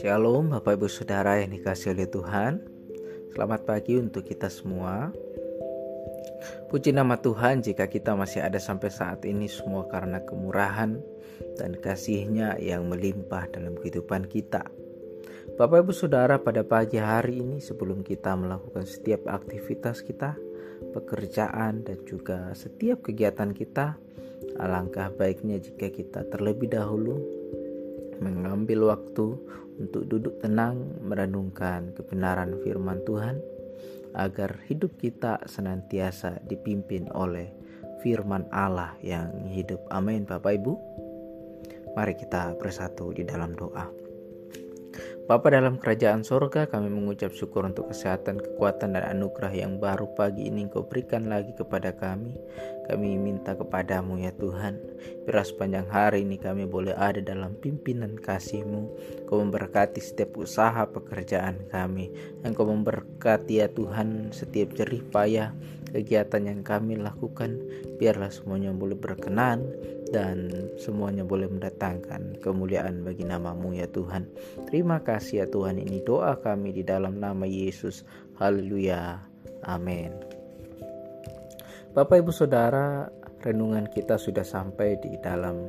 Shalom Bapak Ibu Saudara yang dikasih oleh Tuhan. Selamat pagi untuk kita semua. Puji nama Tuhan jika kita masih ada sampai saat ini semua karena kemurahan dan kasihnya yang melimpah dalam kehidupan kita. Bapak Ibu Saudara pada pagi hari ini sebelum kita melakukan setiap aktivitas kita Pekerjaan dan juga setiap kegiatan kita Alangkah baiknya jika kita terlebih dahulu mengambil waktu untuk duduk tenang merenungkan kebenaran firman Tuhan agar hidup kita senantiasa dipimpin oleh firman Allah yang hidup. Amin Bapak Ibu. Mari kita bersatu di dalam doa. Bapa dalam kerajaan sorga kami mengucap syukur untuk kesehatan, kekuatan dan anugerah yang baru pagi ini Engkau berikan lagi kepada kami. Kami minta kepadamu ya Tuhan, biar sepanjang hari ini kami boleh ada dalam pimpinan kasih-Mu. Kau memberkati setiap usaha pekerjaan kami. Engkau memberkati ya Tuhan setiap jerih payah kegiatan yang kami lakukan. Biarlah semuanya boleh berkenan dan semuanya boleh mendatangkan kemuliaan bagi namamu ya Tuhan. Terima kasih ya Tuhan ini doa kami di dalam nama Yesus. Haleluya. Amin. Bapak Ibu Saudara, renungan kita sudah sampai di dalam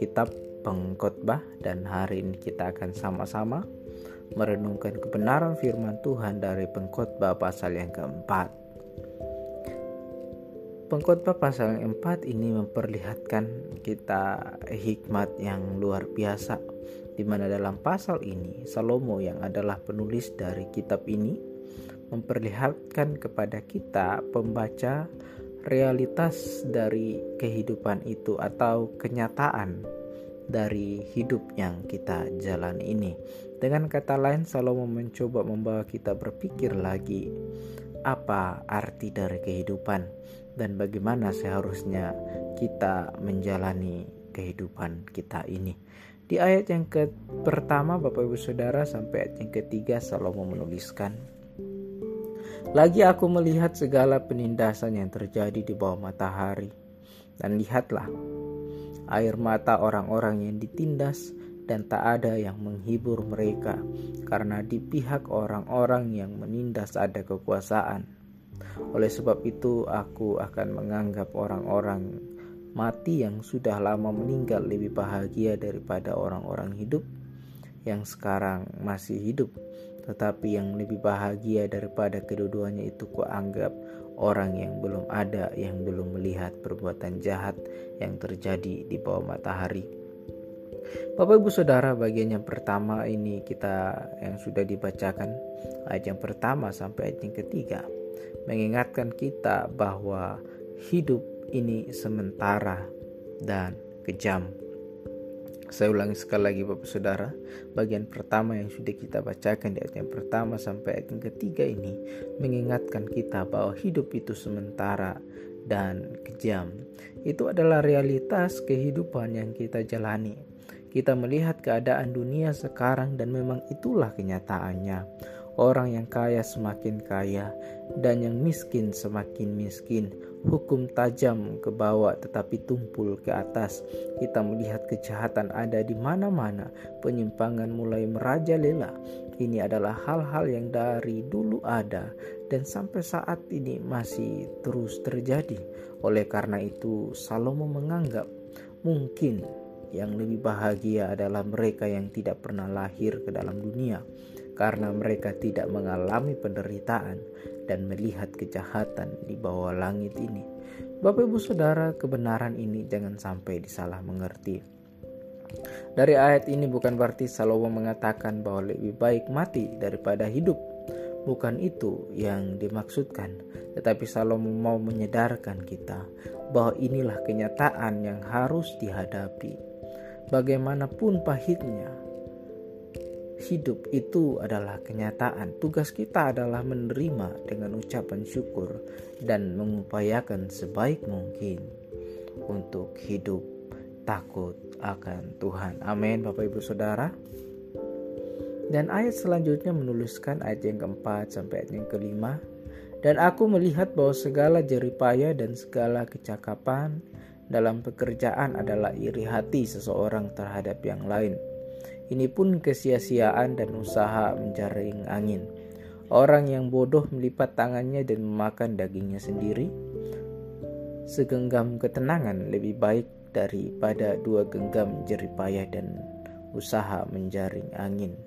kitab pengkhotbah dan hari ini kita akan sama-sama merenungkan kebenaran firman Tuhan dari pengkhotbah pasal yang keempat. Pengkhotbah pasal 4 ini memperlihatkan kita hikmat yang luar biasa di mana dalam pasal ini Salomo yang adalah penulis dari kitab ini memperlihatkan kepada kita pembaca realitas dari kehidupan itu atau kenyataan dari hidup yang kita jalan ini. Dengan kata lain Salomo mencoba membawa kita berpikir lagi apa arti dari kehidupan dan bagaimana seharusnya kita menjalani kehidupan kita ini. Di ayat yang ke pertama Bapak Ibu Saudara sampai ayat yang ketiga Salomo menuliskan Lagi aku melihat segala penindasan yang terjadi di bawah matahari dan lihatlah air mata orang-orang yang ditindas dan tak ada yang menghibur mereka karena di pihak orang-orang yang menindas ada kekuasaan oleh sebab itu, aku akan menganggap orang-orang mati yang sudah lama meninggal lebih bahagia daripada orang-orang hidup yang sekarang masih hidup. Tetapi yang lebih bahagia daripada kedua-duanya itu kuanggap orang yang belum ada, yang belum melihat perbuatan jahat yang terjadi di bawah matahari. Bapak Ibu Saudara bagian yang pertama ini kita yang sudah dibacakan ayat yang pertama sampai ayat yang ketiga mengingatkan kita bahwa hidup ini sementara dan kejam. Saya ulangi sekali lagi Bapak Saudara, bagian pertama yang sudah kita bacakan di ayat yang pertama sampai ayat yang ketiga ini mengingatkan kita bahwa hidup itu sementara dan kejam. Itu adalah realitas kehidupan yang kita jalani. Kita melihat keadaan dunia sekarang dan memang itulah kenyataannya orang yang kaya semakin kaya dan yang miskin semakin miskin. Hukum tajam ke bawah tetapi tumpul ke atas. Kita melihat kejahatan ada di mana-mana, penyimpangan mulai merajalela. Ini adalah hal-hal yang dari dulu ada dan sampai saat ini masih terus terjadi. Oleh karena itu, Salomo menganggap mungkin yang lebih bahagia adalah mereka yang tidak pernah lahir ke dalam dunia karena mereka tidak mengalami penderitaan dan melihat kejahatan di bawah langit ini. Bapak Ibu Saudara, kebenaran ini jangan sampai disalah mengerti. Dari ayat ini bukan berarti Salomo mengatakan bahwa lebih baik mati daripada hidup. Bukan itu yang dimaksudkan, tetapi Salomo mau menyadarkan kita bahwa inilah kenyataan yang harus dihadapi. Bagaimanapun pahitnya, hidup itu adalah kenyataan. Tugas kita adalah menerima dengan ucapan syukur dan mengupayakan sebaik mungkin untuk hidup takut akan Tuhan. Amin, Bapak Ibu Saudara. Dan ayat selanjutnya menuliskan ayat yang keempat sampai ayat yang kelima. Dan aku melihat bahwa segala jeripaya dan segala kecakapan dalam pekerjaan adalah iri hati seseorang terhadap yang lain. Ini pun kesia-siaan dan usaha menjaring angin. Orang yang bodoh melipat tangannya dan memakan dagingnya sendiri. Segenggam ketenangan lebih baik daripada dua genggam jeripayah dan usaha menjaring angin.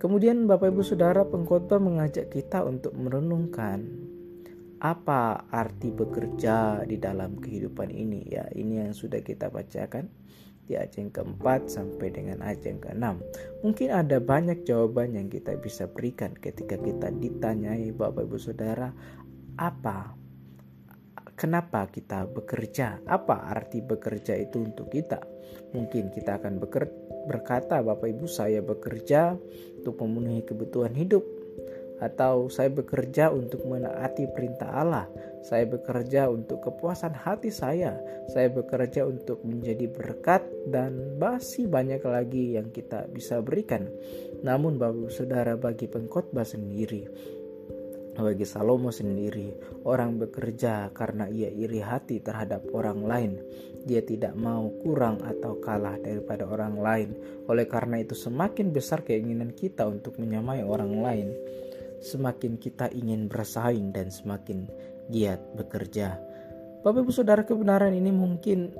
Kemudian Bapak Ibu Saudara pengkhotbah mengajak kita untuk merenungkan apa arti bekerja di dalam kehidupan ini ya. Ini yang sudah kita bacakan di ayat yang keempat sampai dengan ayat yang keenam. Mungkin ada banyak jawaban yang kita bisa berikan ketika kita ditanyai Bapak Ibu Saudara apa kenapa kita bekerja, apa arti bekerja itu untuk kita. Mungkin kita akan berkata, Bapak Ibu, saya bekerja untuk memenuhi kebutuhan hidup, atau saya bekerja untuk menaati perintah Allah, saya bekerja untuk kepuasan hati saya, saya bekerja untuk menjadi berkat dan masih banyak lagi yang kita bisa berikan. Namun Bapak Saudara bagi pengkhotbah sendiri, bagi Salomo sendiri, orang bekerja karena ia iri hati terhadap orang lain. Dia tidak mau kurang atau kalah daripada orang lain. Oleh karena itu, semakin besar keinginan kita untuk menyamai orang lain, semakin kita ingin bersaing dan semakin giat bekerja. Bapak Ibu Saudara kebenaran ini mungkin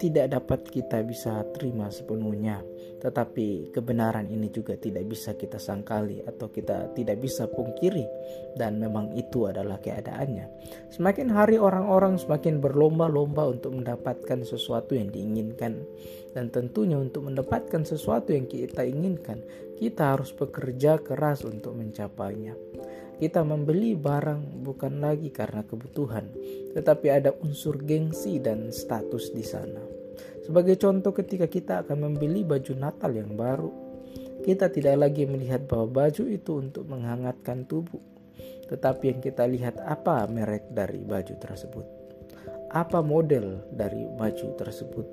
tidak dapat kita bisa terima sepenuhnya, tetapi kebenaran ini juga tidak bisa kita sangkali atau kita tidak bisa pungkiri, dan memang itu adalah keadaannya. Semakin hari orang-orang semakin berlomba-lomba untuk mendapatkan sesuatu yang diinginkan, dan tentunya untuk mendapatkan sesuatu yang kita inginkan, kita harus bekerja keras untuk mencapainya. Kita membeli barang bukan lagi karena kebutuhan, tetapi ada unsur gengsi dan status di sana. Sebagai contoh, ketika kita akan membeli baju Natal yang baru, kita tidak lagi melihat bahwa baju itu untuk menghangatkan tubuh, tetapi yang kita lihat apa merek dari baju tersebut, apa model dari baju tersebut,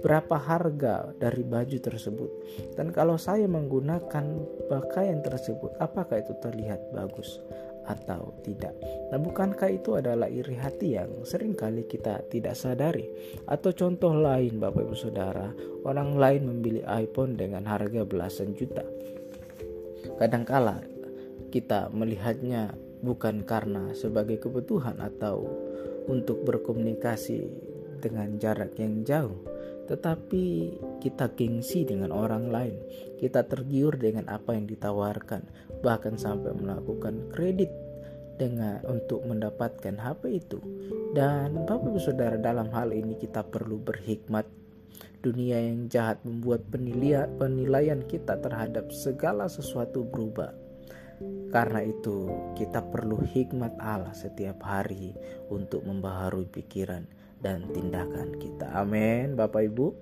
berapa harga dari baju tersebut. Dan kalau saya menggunakan pakaian tersebut, apakah itu terlihat bagus atau tidak? Nah, bukankah itu adalah iri hati yang sering kali kita tidak sadari? Atau contoh lain, Bapak Ibu Saudara, orang lain membeli iPhone dengan harga belasan juta. Kadangkala kita melihatnya bukan karena sebagai kebutuhan atau untuk berkomunikasi dengan jarak yang jauh, tetapi kita gengsi dengan orang lain. Kita tergiur dengan apa yang ditawarkan, bahkan sampai melakukan kredit dengan untuk mendapatkan HP itu. Dan Bapak Ibu Saudara dalam hal ini kita perlu berhikmat. Dunia yang jahat membuat penilaian, penilaian kita terhadap segala sesuatu berubah. Karena itu, kita perlu hikmat Allah setiap hari untuk membaharui pikiran dan tindakan kita. Amin, Bapak Ibu.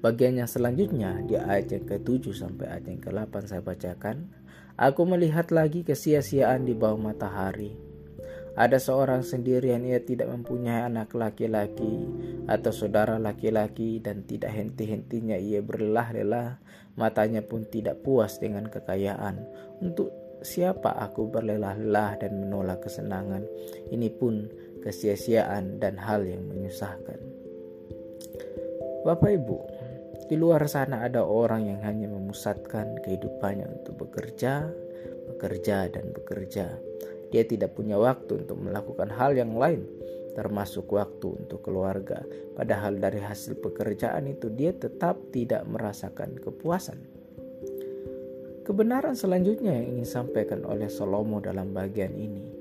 Bagian yang selanjutnya di ayat yang ke-7 sampai ayat yang ke-8 saya bacakan. Aku melihat lagi kesia-siaan di bawah matahari. Ada seorang sendirian ia tidak mempunyai anak laki-laki atau saudara laki-laki dan tidak henti-hentinya ia berlelah-lelah matanya pun tidak puas dengan kekayaan untuk siapa aku berlelah-lelah dan menolak kesenangan ini pun kesia-siaan, dan hal yang menyusahkan. Bapak Ibu, di luar sana ada orang yang hanya memusatkan kehidupannya untuk bekerja, bekerja, dan bekerja. Dia tidak punya waktu untuk melakukan hal yang lain, termasuk waktu untuk keluarga. Padahal dari hasil pekerjaan itu dia tetap tidak merasakan kepuasan. Kebenaran selanjutnya yang ingin disampaikan oleh Salomo dalam bagian ini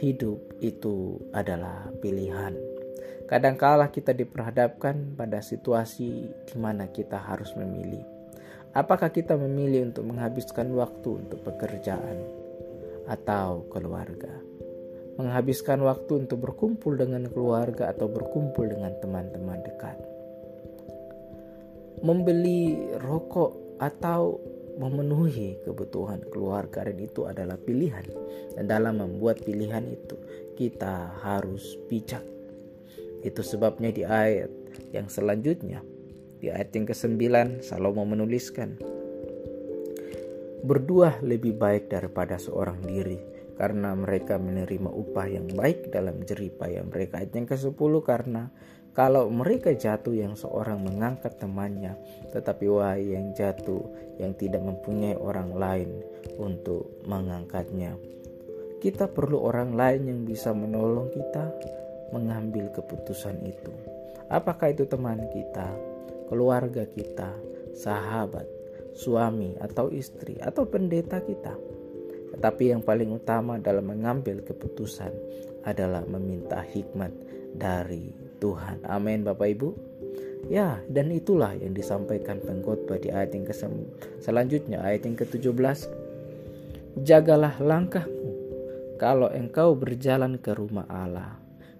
hidup itu adalah pilihan. Kadangkala kita diperhadapkan pada situasi di mana kita harus memilih. Apakah kita memilih untuk menghabiskan waktu untuk pekerjaan atau keluarga? Menghabiskan waktu untuk berkumpul dengan keluarga atau berkumpul dengan teman-teman dekat. Membeli rokok atau memenuhi kebutuhan keluarga dan itu adalah pilihan. Dan dalam membuat pilihan itu kita harus bijak. Itu sebabnya di ayat yang selanjutnya di ayat yang ke-9 Salomo menuliskan Berdua lebih baik daripada seorang diri karena mereka menerima upah yang baik dalam jeripaya mereka. Ayat yang ke-10 karena kalau mereka jatuh yang seorang mengangkat temannya, tetapi wahai yang jatuh yang tidak mempunyai orang lain untuk mengangkatnya. Kita perlu orang lain yang bisa menolong kita mengambil keputusan itu. Apakah itu teman kita, keluarga kita, sahabat, suami atau istri atau pendeta kita? Tetapi yang paling utama dalam mengambil keputusan adalah meminta hikmat dari Tuhan. Amin Bapak Ibu. Ya, dan itulah yang disampaikan pengkhotbah di ayat yang ke selanjutnya ayat yang ke-17. Jagalah langkahmu kalau engkau berjalan ke rumah Allah.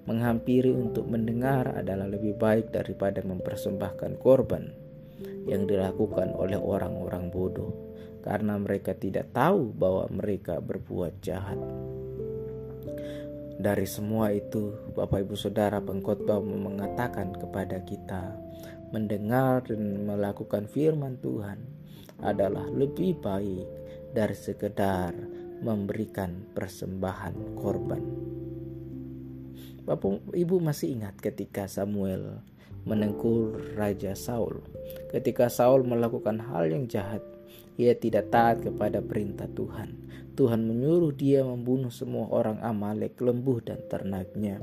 Menghampiri untuk mendengar adalah lebih baik daripada mempersembahkan korban yang dilakukan oleh orang-orang bodoh karena mereka tidak tahu bahwa mereka berbuat jahat. Dari semua itu, Bapak Ibu Saudara pengkhotbah mengatakan kepada kita, mendengar dan melakukan firman Tuhan adalah lebih baik dari sekedar memberikan persembahan korban. Bapak Ibu masih ingat ketika Samuel menengkur Raja Saul. Ketika Saul melakukan hal yang jahat, ia tidak taat kepada perintah Tuhan. Tuhan menyuruh dia membunuh semua orang Amalek, lembu dan ternaknya.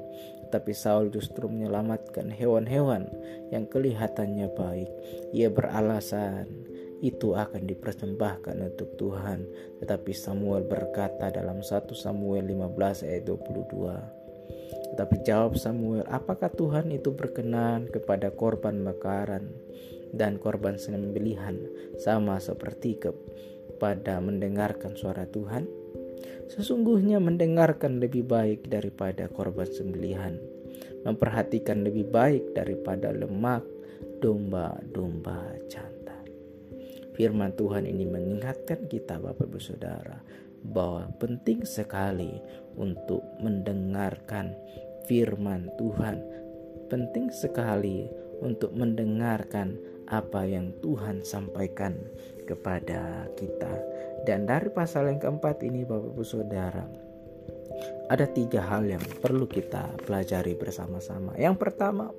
Tapi Saul justru menyelamatkan hewan-hewan yang kelihatannya baik. Ia beralasan itu akan dipersembahkan untuk Tuhan. Tetapi Samuel berkata dalam 1 Samuel 15 ayat 22. Tetapi jawab Samuel, apakah Tuhan itu berkenan kepada korban bakaran dan korban sembelihan sama seperti ke pada mendengarkan suara Tuhan? Sesungguhnya mendengarkan lebih baik daripada korban sembelihan, memperhatikan lebih baik daripada lemak domba-domba jantan. Firman Tuhan ini mengingatkan kita Bapak Ibu Saudara bahwa penting sekali untuk mendengarkan firman Tuhan. Penting sekali untuk mendengarkan apa yang Tuhan sampaikan kepada kita. Dan dari pasal yang keempat ini Bapak Ibu Saudara, ada tiga hal yang perlu kita pelajari bersama-sama. Yang pertama,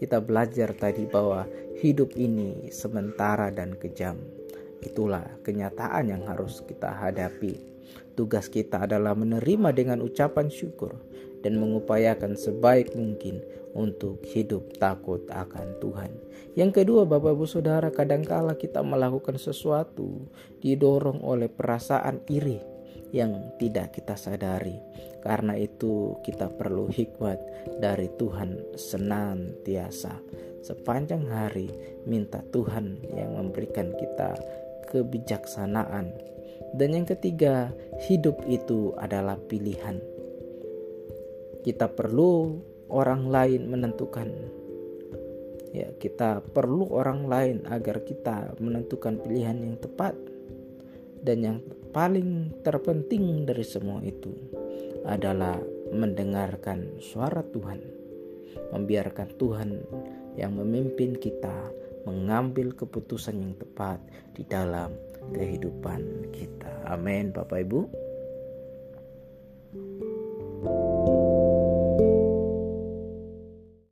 kita belajar tadi bahwa hidup ini sementara dan kejam. Itulah kenyataan yang harus kita hadapi. Tugas kita adalah menerima dengan ucapan syukur dan mengupayakan sebaik mungkin untuk hidup takut akan Tuhan. Yang kedua, Bapak Ibu Saudara, kadangkala kita melakukan sesuatu didorong oleh perasaan iri yang tidak kita sadari. Karena itu kita perlu hikmat dari Tuhan senantiasa. Sepanjang hari minta Tuhan yang memberikan kita kebijaksanaan. Dan yang ketiga, hidup itu adalah pilihan kita perlu orang lain menentukan ya kita perlu orang lain agar kita menentukan pilihan yang tepat dan yang paling terpenting dari semua itu adalah mendengarkan suara Tuhan membiarkan Tuhan yang memimpin kita mengambil keputusan yang tepat di dalam kehidupan kita. Amin Bapak Ibu